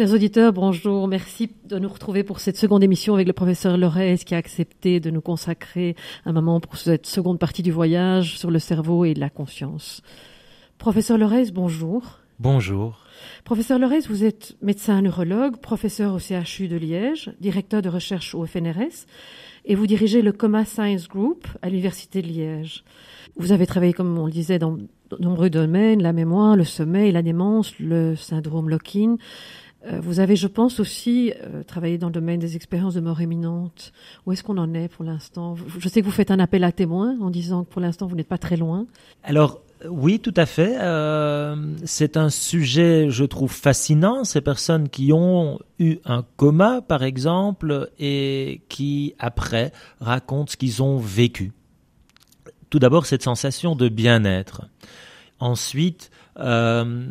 Chers auditeurs, bonjour. Merci de nous retrouver pour cette seconde émission avec le professeur Lorez qui a accepté de nous consacrer un moment pour cette seconde partie du voyage sur le cerveau et la conscience. Professeur Lorez, bonjour. Bonjour. Professeur Lorez, vous êtes médecin neurologue, professeur au CHU de Liège, directeur de recherche au FNRS et vous dirigez le Coma Science Group à l'Université de Liège. Vous avez travaillé, comme on le disait, dans de nombreux domaines, la mémoire, le sommeil, la démence, le syndrome Lock-in. Euh, vous avez, je pense, aussi euh, travaillé dans le domaine des expériences de mort imminente. Où est-ce qu'on en est pour l'instant? Je sais que vous faites un appel à témoins en disant que pour l'instant, vous n'êtes pas très loin. Alors, oui, tout à fait. Euh, c'est un sujet, je trouve, fascinant. Ces personnes qui ont eu un coma, par exemple, et qui, après, racontent ce qu'ils ont vécu. Tout d'abord, cette sensation de bien-être. Ensuite, euh,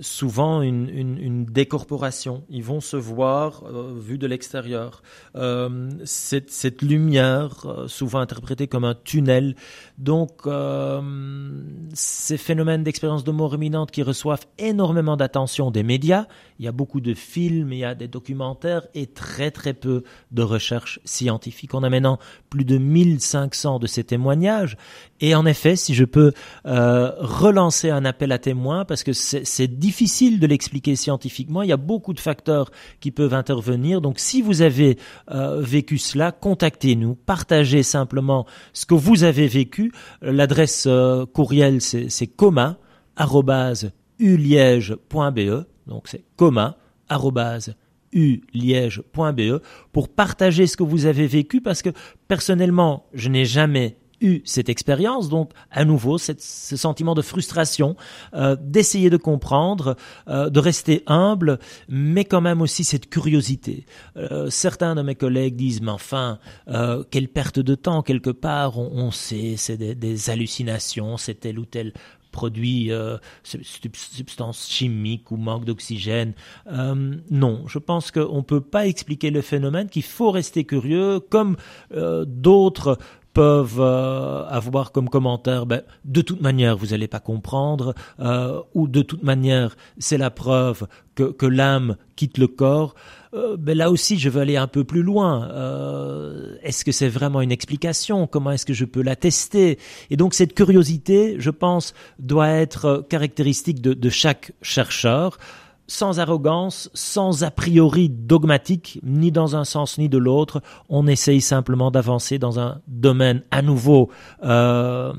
souvent une, une, décorporation. Ils vont se voir euh, vus de l'extérieur. Euh, cette, cette, lumière, souvent interprétée comme un tunnel. Donc, ces phénomènes d'expérience de mort imminente qui reçoivent énormément d'attention des médias. Il y a beaucoup de films, il y a des documentaires et très très peu de recherches scientifiques. On a maintenant plus de 1500 de ces témoignages. Et en effet, si je peux relancer un appel à témoignages, parce que c'est difficile de l'expliquer scientifiquement. Il y a beaucoup de facteurs qui peuvent intervenir. Donc si vous avez euh, vécu cela, contactez-nous, partagez simplement ce que vous avez vécu. L'adresse euh, courriel c'est coma uliège.be. Donc c'est coma uliège.be pour partager ce que vous avez vécu parce que personnellement, je n'ai jamais eu cette expérience, donc à nouveau ce sentiment de frustration, euh, d'essayer de comprendre, euh, de rester humble, mais quand même aussi cette curiosité. Euh, certains de mes collègues disent, mais enfin, quelle perte de temps quelque part, on, sait, c'est des, des, hallucinations, c'est tel ou tel produit, substance chimique ou manque d'oxygène. non, je pense qu'on ne peut pas expliquer le phénomène, qu'il faut rester curieux, comme d'autres peuvent euh, avoir comme commentaire ben, de toute manière vous n'allez pas comprendre euh, ou de toute manière c'est la preuve que, que l'âme quitte le corps euh, ben là aussi je veux aller un peu plus loin. Est-ce que c'est vraiment une explication? Comment est-ce que je peux la tester et donc cette curiosité je pense doit être caractéristique de, de chaque chercheur sans arrogance, sans a priori dogmatique, ni dans un sens ni de l'autre. On essaye simplement d'avancer dans un domaine à nouveau euh,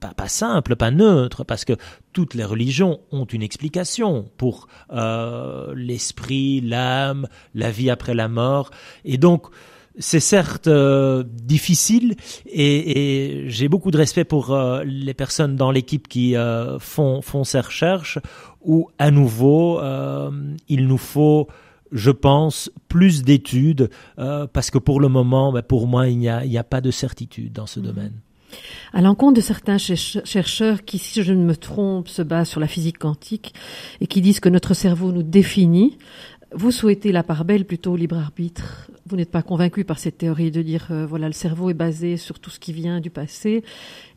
pas, pas, simple, pas neutre, parce que toutes les religions ont une explication pour euh, l'esprit, l'âme, la vie après la mort, et donc c'est certes euh, difficile et, et j'ai beaucoup de respect pour euh, les personnes dans l'équipe qui euh, font, font ces recherches où à nouveau il nous faut je pense, plus d'études, parce que pour le moment, ben, pour moi, il n'y a, il a pas de certitude dans ce mmh. domaine. À l'encontre de certains chercheurs qui, si je ne me trompe, se basent sur la physique quantique et qui disent que notre cerveau nous définit, vous souhaitez la part belle plutôt au libre arbitre. Vous n'êtes pas convaincu par cette théorie de dire euh, voilà le cerveau est basé sur tout ce qui vient du passé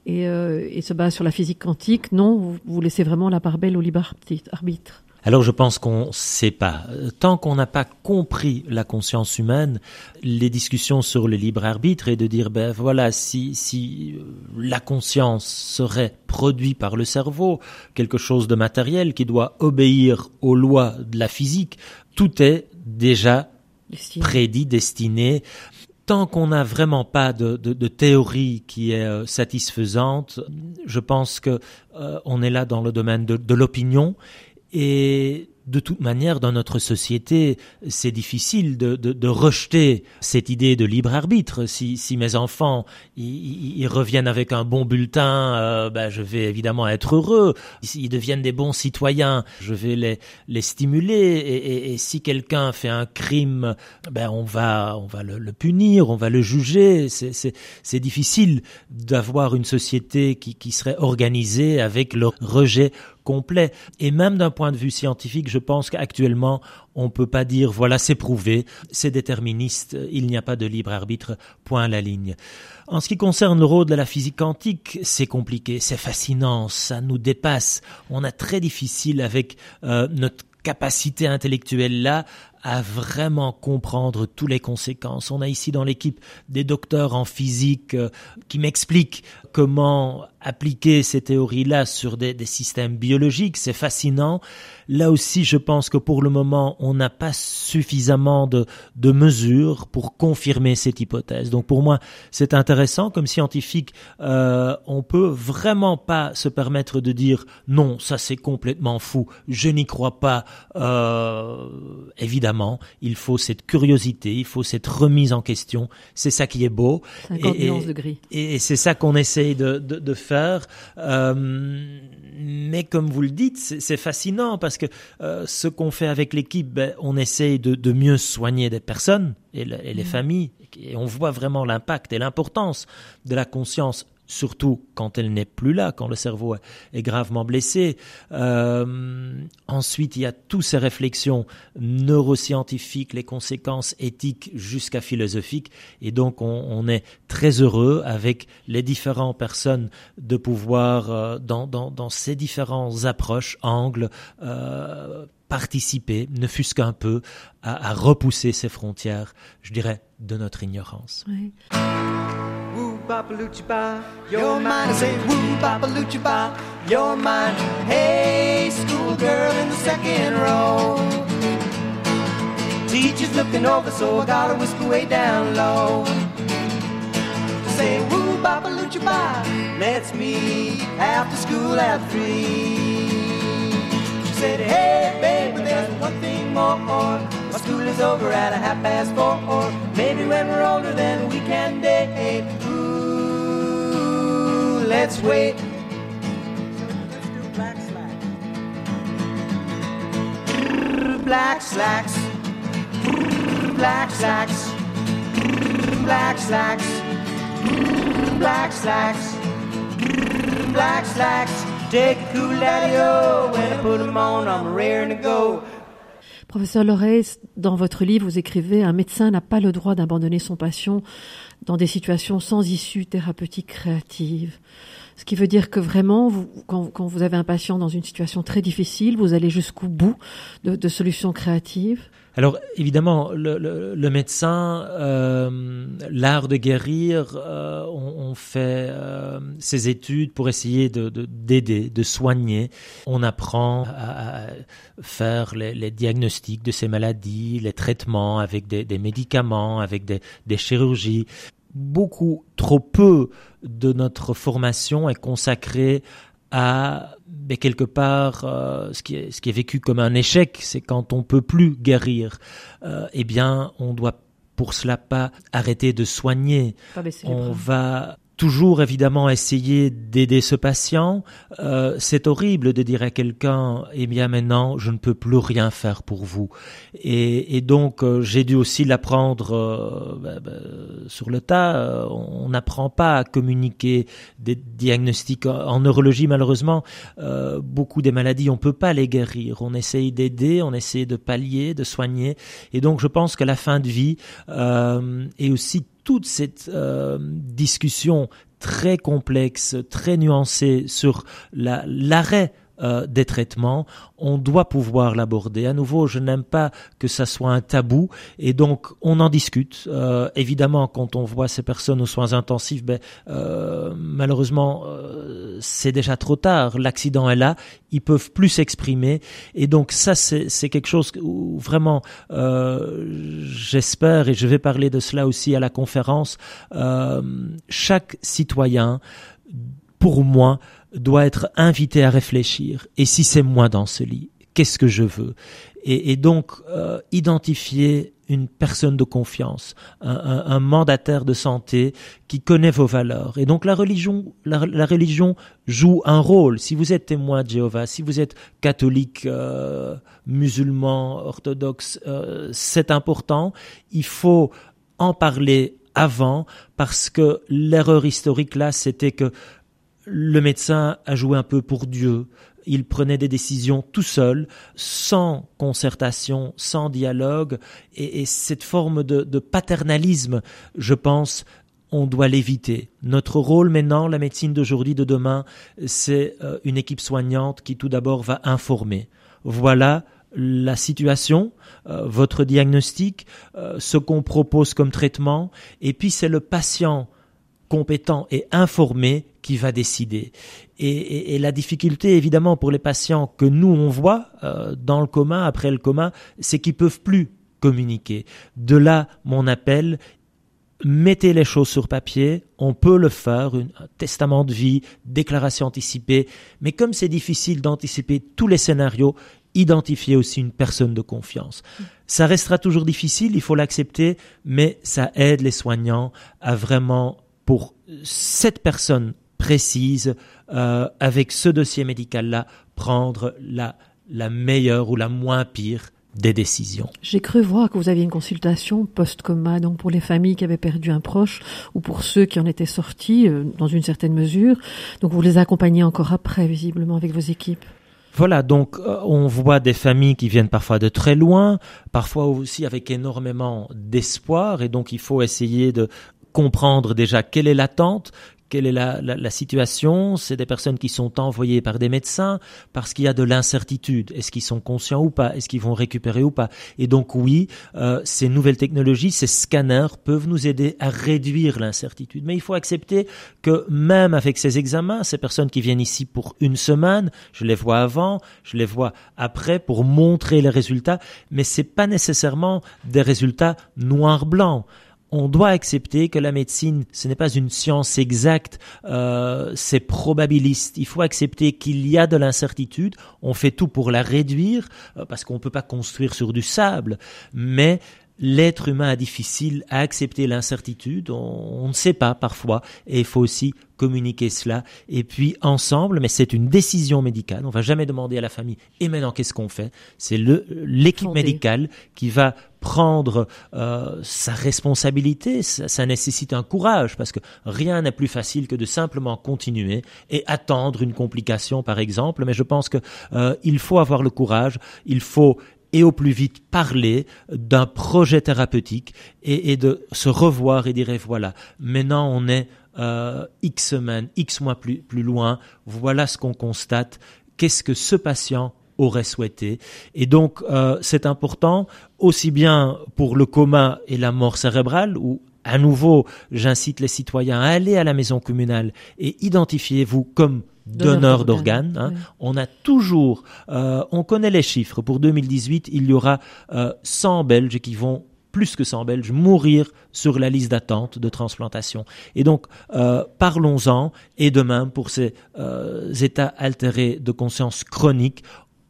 et, euh, et se base sur la physique quantique. Non, vous, vous laissez vraiment la part belle au libre arbitre. Alors je pense qu'on ne sait pas. Tant qu'on n'a pas compris la conscience humaine, les discussions sur le libre arbitre et de dire ben voilà si si euh, la conscience serait produite par le cerveau, quelque chose de matériel qui doit obéir aux lois de la physique, tout est déjà prédit, destiné. Tant qu'on n'a vraiment pas de, de, théorie qui est euh, satisfaisante, je pense que euh, on est là dans le domaine de, de l'opinion et de toute manière, dans notre société, c'est difficile de, de, de, rejeter cette idée de libre arbitre. Si, si mes enfants ils, reviennent avec un bon bulletin, euh, ben, je vais évidemment être heureux. S'ils deviennent des bons citoyens, je vais les, les stimuler. Et, et, et si quelqu'un fait un crime, ben, on va, on va le, le punir, on va le juger. C'est difficile d'avoir une société qui, qui serait organisée avec le rejet complet. Et même d'un point de vue scientifique, je pense qu'actuellement, on ne peut pas dire voilà, c'est prouvé, c'est déterministe, il n'y a pas de libre arbitre, point à la ligne. En ce qui concerne le rôle de la physique quantique, c'est compliqué, c'est fascinant, ça nous dépasse. On a très difficile avec euh, notre capacité intellectuelle-là à vraiment comprendre toutes les conséquences. On a ici dans l'équipe des docteurs en physique euh, qui m'expliquent comment appliquer ces théories-là sur des, des, systèmes biologiques. C'est fascinant. Là aussi, je pense que pour le moment, on n'a pas suffisamment de, de mesures pour confirmer cette hypothèse. Donc pour moi, c'est intéressant. Comme scientifique, euh, on peut vraiment pas se permettre de dire non, ça c'est complètement fou, je n'y crois pas. Euh, évidemment, il faut cette curiosité, il faut cette remise en question. C'est ça qui est beau. Et, et, et c'est ça qu'on essaye de, de, de faire. Euh, mais comme vous le dites, c'est fascinant parce que euh, ce qu'on fait avec l'équipe, ben, on essaye de, de, mieux soigner des personnes et, et les mmh. familles, et on voit vraiment l'impact et l'importance de la conscience surtout quand elle n'est plus là, quand le cerveau est gravement blessé. Euh, ensuite, il y a toutes ces réflexions neuroscientifiques, les conséquences éthiques jusqu'à philosophiques, et donc on, est très heureux avec les différentes personnes de pouvoir, euh, dans, ces différentes approches, angles, euh, participer, ne fût-ce qu'un peu, à, repousser ces frontières, je dirais, de notre ignorance. Bapaluchi ba, you're mine. Say woo, Bapaluchi ba, you're mine. Hey, schoolgirl in the second row. Teacher's looking over, so I gotta whisper way down low. Say woo, ba, let's meet after school at three. She said, hey, baby, there's one thing more. My school is over at a half past four. Maybe when we're older, then we can date. Let's wait. Black slacks. Black slacks. Black slacks. Black slacks. Black slacks. Black slacks. Take a cool daddy-o. When I put them on, I'm raring to go. Professeur Loreis, dans votre livre, vous écrivez Un médecin n'a pas le droit d'abandonner son patient dans des situations sans issue thérapeutique créative. Ce qui veut dire que vraiment, quand, vous avez un patient dans une situation très difficile, vous allez jusqu'au bout de, solutions créatives. Alors évidemment, le, le, le médecin, euh, l'art de guérir, euh, on, on, fait euh, ses études pour essayer de d'aider, de, de, soigner. On apprend à, à faire les, les, diagnostics de ces maladies, les traitements avec des, des médicaments, avec des, des chirurgies beaucoup trop peu de notre formation est consacrée à mais quelque part euh, ce, qui est, ce qui est vécu comme un échec, c'est quand on peut plus guérir. Euh, eh bien, on doit pour cela pas arrêter de soigner. On va toujours évidemment essayer d'aider ce patient. Euh, c'est horrible de dire à quelqu'un, eh bien maintenant, je ne peux plus rien faire pour vous. Et, et donc, euh, j'ai dû aussi l'apprendre euh, bah, bah, sur le tas. Euh, on n'apprend pas à communiquer des diagnostics en, neurologie, malheureusement. Euh, beaucoup des maladies, on peut pas les guérir. On essaye d'aider, on essaye de pallier, de soigner. Et donc, je pense que la fin de vie est aussi toute cette euh, discussion très complexe, très nuancée sur l'arrêt euh, des traitements, on doit pouvoir l'aborder. À nouveau, je n'aime pas que ça soit un tabou et donc on en discute. Euh, évidemment, quand on voit ces personnes aux soins intensifs, ben, malheureusement, c'est déjà trop tard. L'accident est là, ils peuvent plus s'exprimer et donc ça, c'est quelque chose où vraiment, euh, j'espère et je vais parler de cela aussi à la conférence. Euh, chaque citoyen, pour moi, doit être invité à réfléchir. Et si c'est moi dans ce lit, qu'est-ce que je veux? Et, et, donc euh, identifier une personne de confiance, un, un, un, mandataire de santé qui connaît vos valeurs. Et donc la religion, la, la religion joue un rôle. Si vous êtes témoin de Jéhovah, si vous êtes catholique, euh, musulman, orthodoxe, euh, c'est important. Il faut en parler avant parce que l'erreur historique là, c'était que le médecin a joué un peu pour Dieu. Il prenait des décisions tout seul, sans concertation, sans dialogue, et, et cette forme de, de, paternalisme, je pense, on doit l'éviter. Notre rôle maintenant, la médecine d'aujourd'hui, de demain, c'est euh, une équipe soignante qui tout d'abord va informer. Voilà la situation, euh, votre diagnostic, euh, ce qu'on propose comme traitement, et puis c'est le patient compétent et informé qui va décider. Et, la difficulté, évidemment, pour les patients que nous, on voit euh, dans le coma, après le coma, c'est qu'ils peuvent plus communiquer. De là, mon appel, mettez les choses sur papier, on peut le faire, un testament de vie, déclaration anticipée, mais comme c'est difficile d'anticiper tous les scénarios, identifiez aussi une personne de confiance. Ça restera toujours difficile, il faut l'accepter, mais ça aide les soignants à vraiment, pour cette personne précise, euh, avec ce dossier médical-là, prendre la, la meilleure ou la moins pire des décisions. J'ai cru voir que vous aviez une consultation post-coma, donc pour les familles qui avaient perdu un proche ou pour ceux qui en étaient sortis euh, dans une certaine mesure. Donc vous les accompagnez encore après, visiblement, avec vos équipes. Voilà, donc euh, on voit des familles qui viennent parfois de très loin, parfois aussi avec énormément d'espoir, et donc il faut essayer de comprendre déjà quelle est l'attente, quelle est la, la, situation C'est des personnes qui sont envoyées par des médecins parce qu'il y a de l'incertitude. Est-ce qu'ils sont conscients ou pas? Est-ce qu'ils vont récupérer ou pas? Et donc oui, euh, ces nouvelles technologies, ces scanners peuvent nous aider à réduire l'incertitude. Mais il faut accepter que même avec ces examens, ces personnes qui viennent ici pour une semaine, je les vois avant, je les vois après pour montrer les résultats, mais c'est pas nécessairement des résultats noir-blanc on doit accepter que la médecine, ce n'est pas une science exacte, euh, c'est probabiliste. Il faut accepter qu'il y a de l'incertitude. On fait tout pour la réduire euh, parce qu'on ne peut pas construire sur du sable, mais l'être humain a difficile à accepter l'incertitude, on, ne sait pas parfois, et il faut aussi communiquer cela, et puis ensemble, mais c'est une décision médicale, on va jamais demander à la famille, et maintenant qu'est-ce qu'on fait? C'est l'équipe médicale qui va prendre euh, sa responsabilité, ça, nécessite un courage, parce que rien n'est plus facile que de simplement continuer et attendre une complication, par exemple, mais je pense que euh, il faut avoir le courage, il faut et au plus vite parler d'un projet thérapeutique et, de se revoir et dire voilà, maintenant on est euh, X semaines, X mois plus, plus loin, voilà ce qu'on constate, qu'est-ce que ce patient aurait souhaité. Et donc euh, c'est important aussi bien pour le coma et la mort cérébrale où à nouveau, j'incite les citoyens à aller à la maison communale et identifiez-vous comme donneur d'organes. Hein. On a toujours, euh, on connaît les chiffres. Pour 2018, il y aura euh, 100 Belges qui vont plus que 100 Belges mourir sur la liste d'attente de transplantation. Et donc, euh, parlons-en. Et demain, pour ces euh, états altérés de conscience chronique,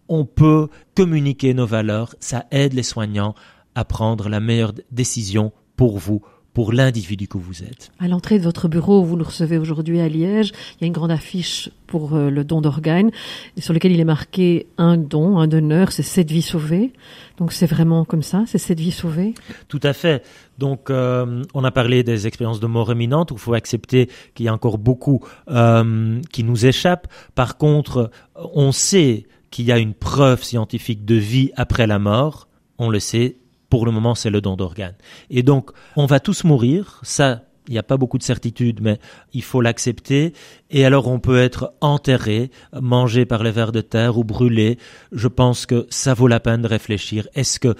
on peut communiquer nos valeurs. Ça aide les soignants à prendre la meilleure décision pour vous, pour l'individu que vous êtes. À l'entrée de votre bureau, vous nous recevez aujourd'hui à Liège, il y a une grande affiche pour euh, le don d'organes sur lequel il est marqué un don, un donneur, c'est sept vies sauvées. Donc c'est vraiment comme ça, c'est sept vies sauvées Tout à fait. Donc euh, on a parlé des expériences de mort imminente où il faut accepter qu'il y a encore beaucoup euh, qui nous échappent. Par contre, on sait qu'il y a une preuve scientifique de vie après la mort. On le sait, pour le moment, c'est le don d'organes. Et donc, on va tous mourir, ça, il n'y a pas beaucoup de certitude, mais il faut l'accepter. Et alors on peut être enterré, mangé par les vers de terre ou brûlé. Je pense que ça vaut la peine de réfléchir. Est-ce que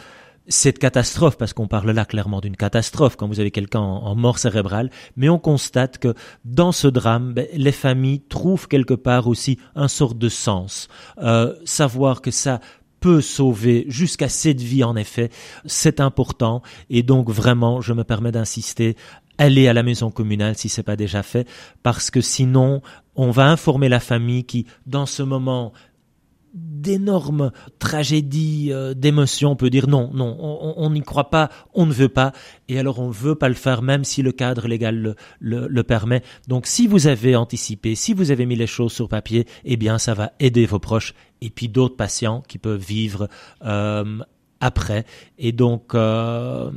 cette catastrophe, parce qu'on parle là clairement d'une catastrophe quand vous avez quelqu'un en, mort cérébrale, mais on constate que dans ce drame, ben, les familles trouvent quelque part aussi un sort de sens. Euh, savoir que ça peut sauver jusqu'à cette vie en effet, c'est important et donc vraiment je me permets d'insister allez à la maison communale si c'est pas déjà fait parce que sinon on va informer la famille qui dans ce moment d'énormes tragédies, euh, d'émotions, on peut dire non, non, on n'y croit pas, on ne veut pas, et alors on ne veut pas le faire même si le cadre légal le, le, permet. Donc si vous avez anticipé, si vous avez mis les choses sur papier, eh bien ça va aider vos proches et puis d'autres patients qui peuvent vivre euh, après. Et donc, euh,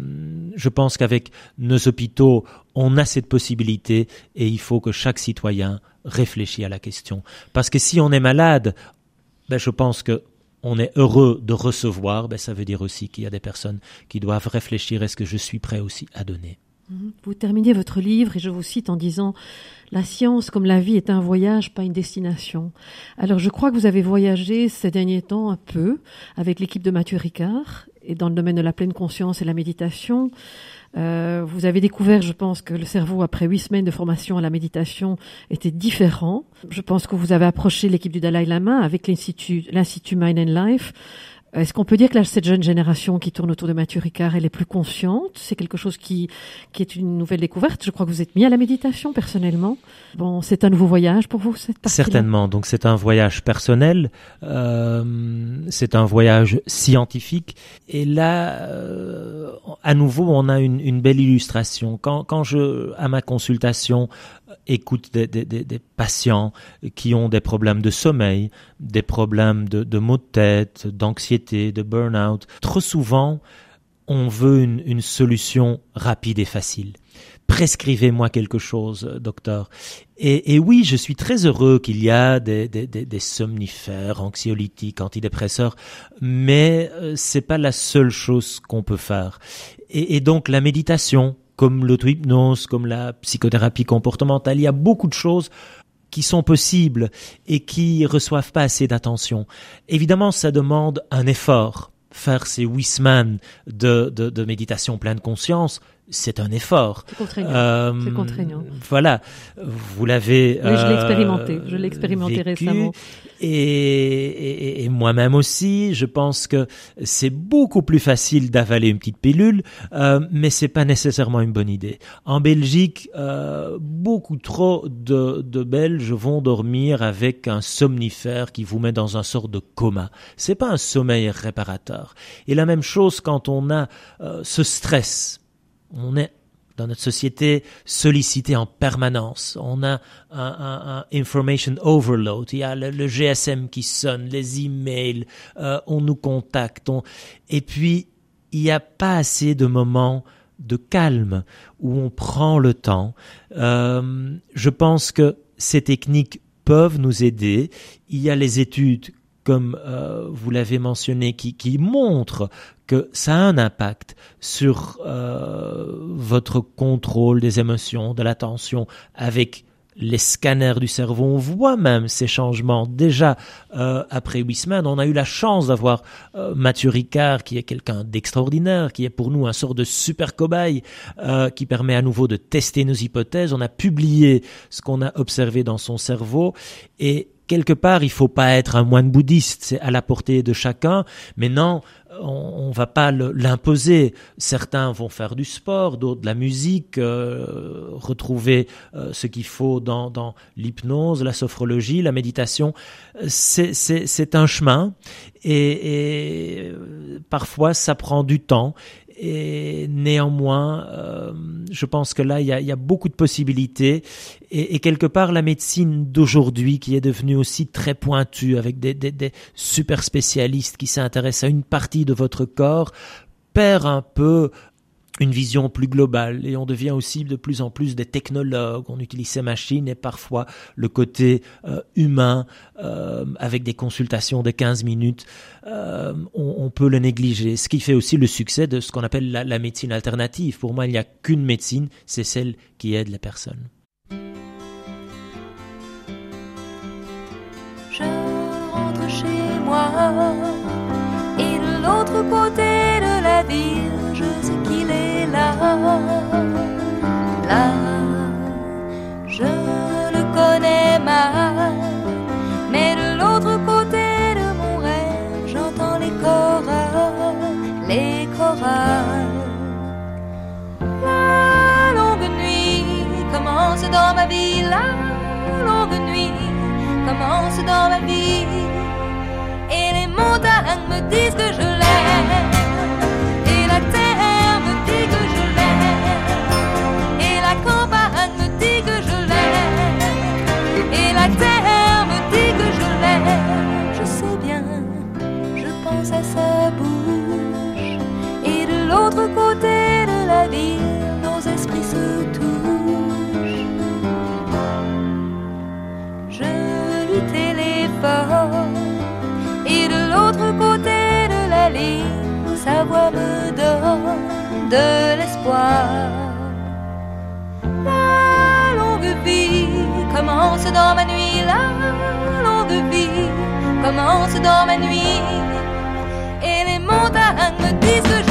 je pense qu'avec nos hôpitaux, on a cette possibilité et il faut que chaque citoyen réfléchisse à la question. Parce que si on est malade, ben, je pense que on est heureux de recevoir, ben, ça veut dire aussi qu'il y a des personnes qui doivent réfléchir est-ce que je suis prêt aussi à donner? Mhm. Vous terminez votre livre et je vous cite en disant La science, comme la vie, est un voyage, pas une destination. Alors je crois que vous avez voyagé ces derniers temps un peu avec l'équipe de Mathieu Ricard et dans le domaine de la pleine conscience et la méditation. Euh, vous avez découvert, je pense, que le cerveau, après huit semaines de formation à la méditation, était différent. Je pense que vous avez approché l'équipe du Dalai Lama avec l'Institut, l'Institut Mind and Life est-ce qu'on peut dire que là, cette jeune génération qui tourne autour de Mathieu Ricard, elle est plus consciente? C'est quelque chose qui, qui est une nouvelle découverte. Je crois que vous êtes mis à la méditation personnellement. Bon, c'est un nouveau voyage pour vous, cette Certainement. Donc, c'est un voyage personnel. Euh, c'est un voyage scientifique. Et là, euh, à nouveau, on a une, une belle illustration. Quand, quand je, à ma consultation, écoute des, des, des, patients qui ont des problèmes de sommeil, des problèmes de, de maux de tête, d'anxiété, de burn-out. Trop souvent, on veut une, une solution rapide et facile. Prescrivez-moi quelque chose, docteur. Et, et, oui, je suis très heureux qu'il y a des, des, des, somnifères, anxiolytiques, antidépresseurs, mais euh, c'est pas la seule chose qu'on peut faire. Et, et donc la méditation, comme l'auto-hypnose, comme la psychothérapie comportementale. Il y a beaucoup de choses qui sont possibles et qui reçoivent pas assez d'attention. Évidemment, ça demande un effort. Faire ces huit semaines de, de, de méditation pleine conscience, c'est un effort. C'est contraignant. Euh, contraignant. Voilà, vous l'avez. Oui, je l'ai expérimenté. Je l'ai expérimenté euh, récemment. Et, et, et moi-même aussi, je pense que c'est beaucoup plus facile d'avaler une petite pilule, euh, mais c'est pas nécessairement une bonne idée. En Belgique, euh, beaucoup trop de, de Belges vont dormir avec un somnifère qui vous met dans un sort de coma. C'est pas un sommeil réparateur. Et la même chose quand on a euh, ce stress on est dans notre société sollicité en permanence. On a un, information overload. Il y a le, GSM qui sonne, les emails, euh, on nous contacte. Et puis, il n'y a pas assez de moments de calme où on prend le temps. Euh, je pense que ces techniques peuvent nous aider. Il y a les études comme euh, vous l'avez mentionné, qui, qui montrent que ça a un impact sur votre contrôle des émotions, de l'attention, avec les scanners du cerveau, on voit même ces changements. Déjà euh, après huit semaines, on a eu la chance d'avoir euh, Mathieu Ricard, qui est quelqu'un d'extraordinaire, qui est pour nous un sort de super cobaye, euh, qui permet à nouveau de tester nos hypothèses. On a publié ce qu'on a observé dans son cerveau et quelque part, il faut pas être un moine bouddhiste, c'est à la portée de chacun, mais non, on, ne va pas l'imposer. Certains vont faire du sport, d'autres de la musique, euh, retrouver euh, ce qu'il faut dans, dans l'hypnose, la sophrologie, la méditation. C'est un chemin et, et euh, parfois ça prend du temps et néanmoins, euh, je pense que là, il y a, beaucoup de possibilités. Et, quelque part, la médecine d'aujourd'hui, qui est devenue aussi très pointue, avec des super spécialistes qui s'intéressent à une partie de votre corps, perd un peu une vision plus globale et on devient aussi de plus en plus des technologues. On utilise ces machines et parfois le côté euh, humain euh, avec des consultations de 15 minutes, euh, on, peut le négliger. Ce qui fait aussi le succès de ce qu'on appelle la, médecine alternative. Pour moi, il n'y a qu'une médecine, c'est celle qui aide les personnes. Je rentre chez moi et de l'autre côté de la ville, je sais là, je le connais mal, mais de l'autre côté de mon rêve, j'entends les chorales, les chorales. La longue nuit commence dans ma vie, la longue nuit commence dans ma vie, et les montagnes me disent que de l'espoir. La longue vie commence dans ma nuit la longue vie, commence dans ma nuit. Et les montagnes me disent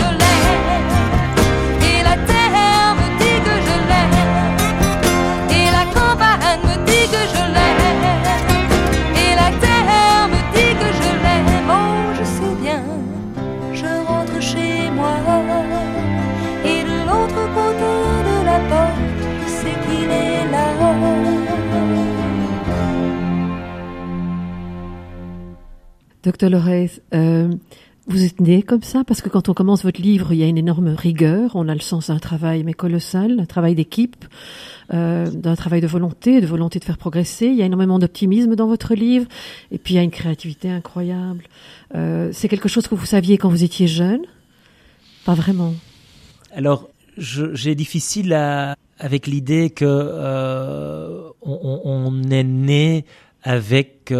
Docteur Lorez, euh, vous êtes né comme ça? Parce que quand on commence votre livre, il y a une énorme rigueur. On a le sens d'un travail mais colossal, un travail d'équipe, euh, d'un travail de volonté, de volonté de faire progresser. Il y a énormément d'optimisme dans votre livre et puis il y a une créativité incroyable. Euh, c'est quelque chose que vous saviez quand vous étiez jeune? Pas vraiment. Alors, j'ai difficile à, avec l'idée que euh, est né avec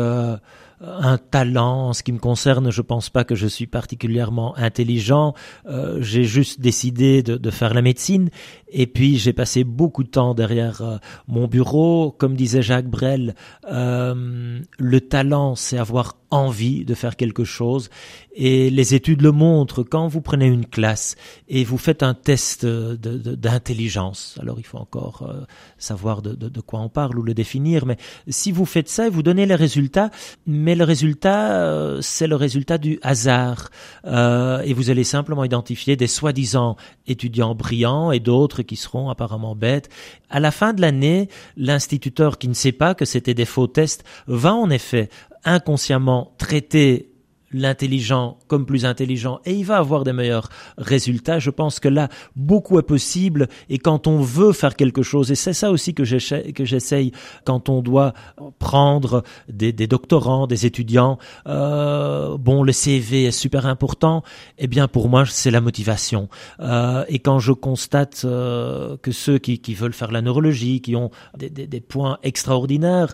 un talent. En ce qui me concerne, je pense pas que je suis particulièrement intelligent. Euh, j'ai juste décidé de, faire la médecine et puis j'ai passé beaucoup de temps derrière euh, mon bureau. Comme disait Jacques Brel, euh, le talent, c'est avoir envie de faire quelque chose. Et les études le montrent. Quand vous prenez une classe et vous faites un test d'intelligence, alors il faut encore euh, savoir de quoi on parle ou le définir, mais si vous faites ça et vous donnez les résultats, mais le résultat, euh, c'est le résultat du hasard. Euh, et vous allez simplement identifier des soi-disant étudiants brillants et d'autres qui seront apparemment bêtes. À la fin de l'année, l'instituteur qui ne sait pas que c'était des faux tests va en effet inconsciemment traiter l'intelligent comme plus intelligent et il va avoir des meilleurs résultats. Je pense que là, beaucoup est possible et quand on veut faire quelque chose, et c'est ça aussi que j'essaye quand on doit prendre des, doctorants, des étudiants, euh, bon, le CV est super important, eh bien pour moi, c'est la motivation. Euh, et quand je constate euh, que ceux qui, veulent faire la neurologie, qui ont des, des- points extraordinaires,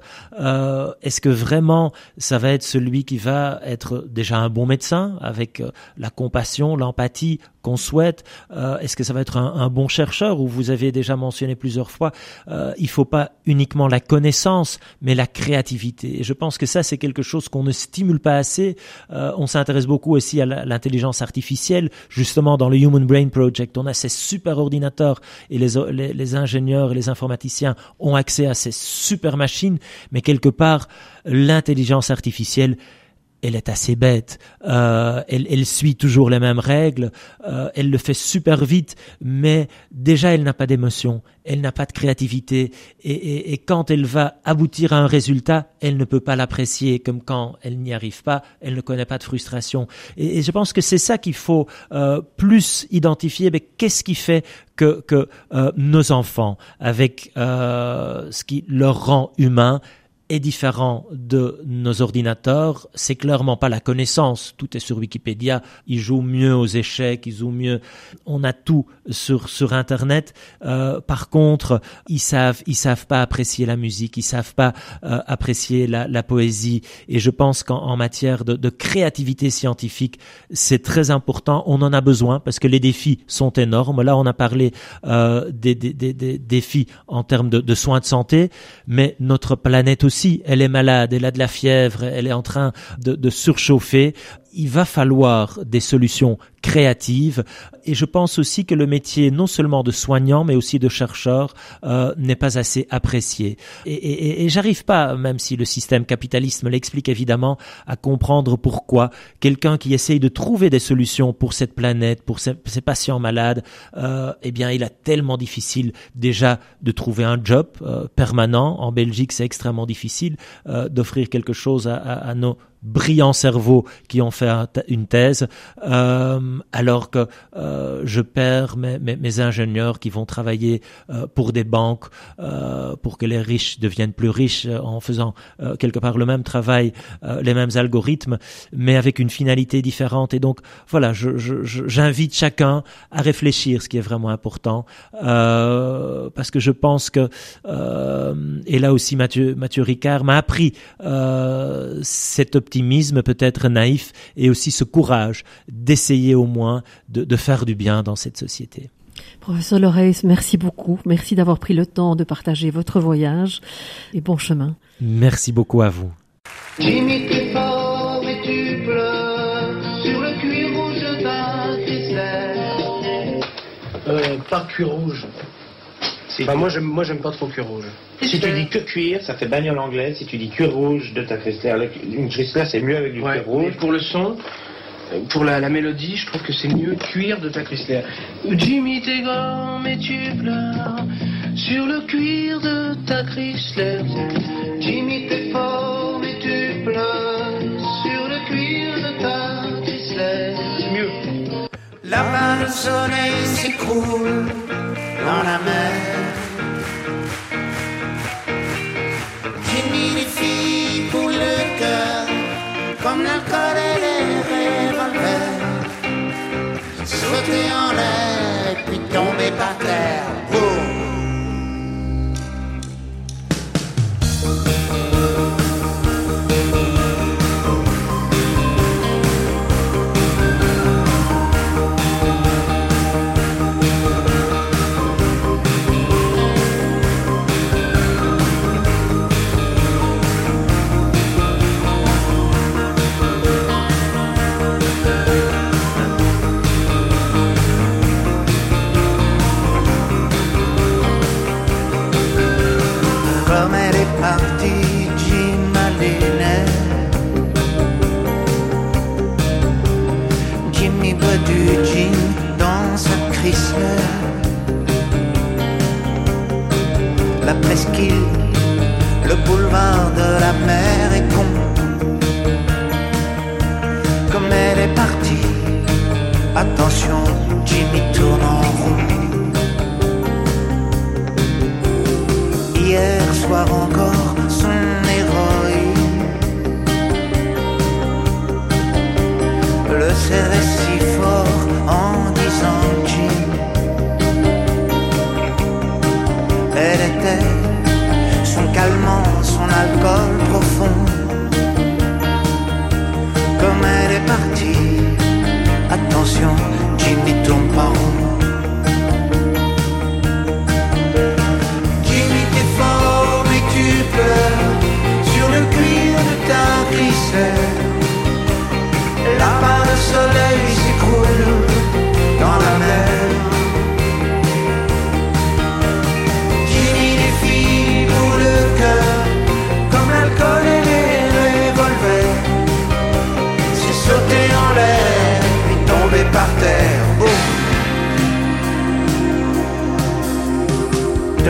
est-ce que vraiment ça va être celui qui va être déjà un bon médecin avec euh, la compassion, l'empathie qu'on souhaite Euh, Est-ce que ça va être un, bon chercheur Ou vous avez déjà mentionné plusieurs fois, euh, il faut pas uniquement la connaissance, mais la créativité. Et je pense que ça, c'est quelque chose qu'on ne stimule pas assez. Euh, on s'intéresse beaucoup aussi à l'intelligence artificielle, justement dans le Human Brain Project. On a ces super ordinateurs et les, les ingénieurs et les informaticiens ont accès à ces super machines, mais quelque part, l'intelligence artificielle elle est assez bête. Euh, elle, elle suit toujours les mêmes règles. Euh, elle le fait super vite, mais déjà elle n'a pas d'émotion, elle n'a pas de créativité, et, et, et quand elle va aboutir à un résultat, elle ne peut pas l'apprécier comme quand elle n'y arrive pas. Elle ne connaît pas de frustration. Et, je pense que c'est ça qu'il faut euh, plus identifier. Mais qu'est-ce qui fait que, que euh, nos enfants, avec euh, ce qui leur rend humains, est différent de nos ordinateurs, c'est clairement pas la connaissance. Tout est sur Wikipédia. Ils jouent mieux aux échecs, ils jouent mieux. On a tout sur sur Internet. Euh, par contre, ils savent ils savent pas apprécier la musique, ils savent pas euh, apprécier la, la poésie. Et je pense qu'en en matière de, de créativité scientifique, c'est très important. On en a besoin parce que les défis sont énormes. Là, on a parlé euh, des, des, des, des défis en termes de, de soins de santé, mais notre planète aussi elle est malade, elle a de la fièvre, elle est en train de surchauffer. Il va falloir des solutions créatives et je pense aussi que le métier non seulement de soignant mais aussi de chercheur euh, n'est pas assez apprécié. Et, et, et j'arrive pas, même si le système capitaliste me l'explique évidemment, à comprendre pourquoi quelqu'un qui essaye de trouver des solutions pour cette planète, pour ses, ses patients malades, euh, eh bien il a tellement difficile déjà de trouver un job euh, permanent. En Belgique, c'est extrêmement difficile euh, d'offrir quelque chose à, à, à nos brillants cerveaux qui ont fait un une thèse, euh, alors que euh, je perds mes, ingénieurs qui vont travailler euh, pour des banques, euh, pour que les riches deviennent plus riches en faisant euh, quelque part le même travail, euh, les mêmes algorithmes, mais avec une finalité différente. Et donc voilà, j'invite je, je, chacun à réfléchir, ce qui est vraiment important, euh, parce que je pense que euh, et là aussi Mathieu, Mathieu Ricard m'a appris euh, cette optimisme peut-être naïf et aussi ce courage d'essayer au moins de, de, faire du bien dans cette société. Professeur Loreis, merci beaucoup. Merci d'avoir pris le temps de partager votre voyage et bon chemin. Merci beaucoup à vous. Jimmy, t'es fort et tu pleures sur le cuir rouge de ta tristesse. Euh, pas cuir rouge. Enfin, moi, j'aime, moi, j'aime pas trop cuir rouge. Si tu dis que cuir, ça fait bagnole anglaise. Si tu dis cuir rouge de ta Chrysler, le- une Chrysler c'est mieux avec du Ouais, cuir rouge. pour le son, euh, pour la, la mélodie, je trouve que c'est mieux cuir de ta Chrysler. Jimmy, t'es grand, mais tu pleures sur le cuir de ta Chrysler. Jimmy, t'es fort mais tu pleures sur le cuir de ta Chrysler. C'est mieux. Là-bas, le soleil s'écroule dans la mer. Les filles pour le cœur, comme l'alcool et les revolvers. Sauter en l'air puis tomber par terre.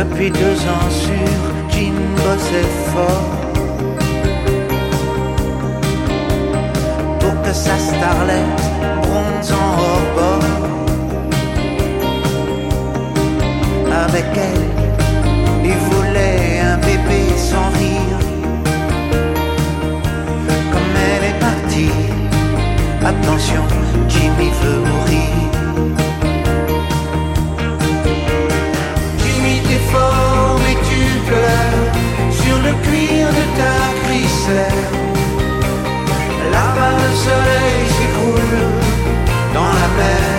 Depuis deux ans sur Jim bossait fort. Pour que sa starlette bronze en hors bord. Avec elle, il voulait un bébé sans rire. Comme elle est partie, attention, Jimmy veut mourir soleil s'écroule dans la mer.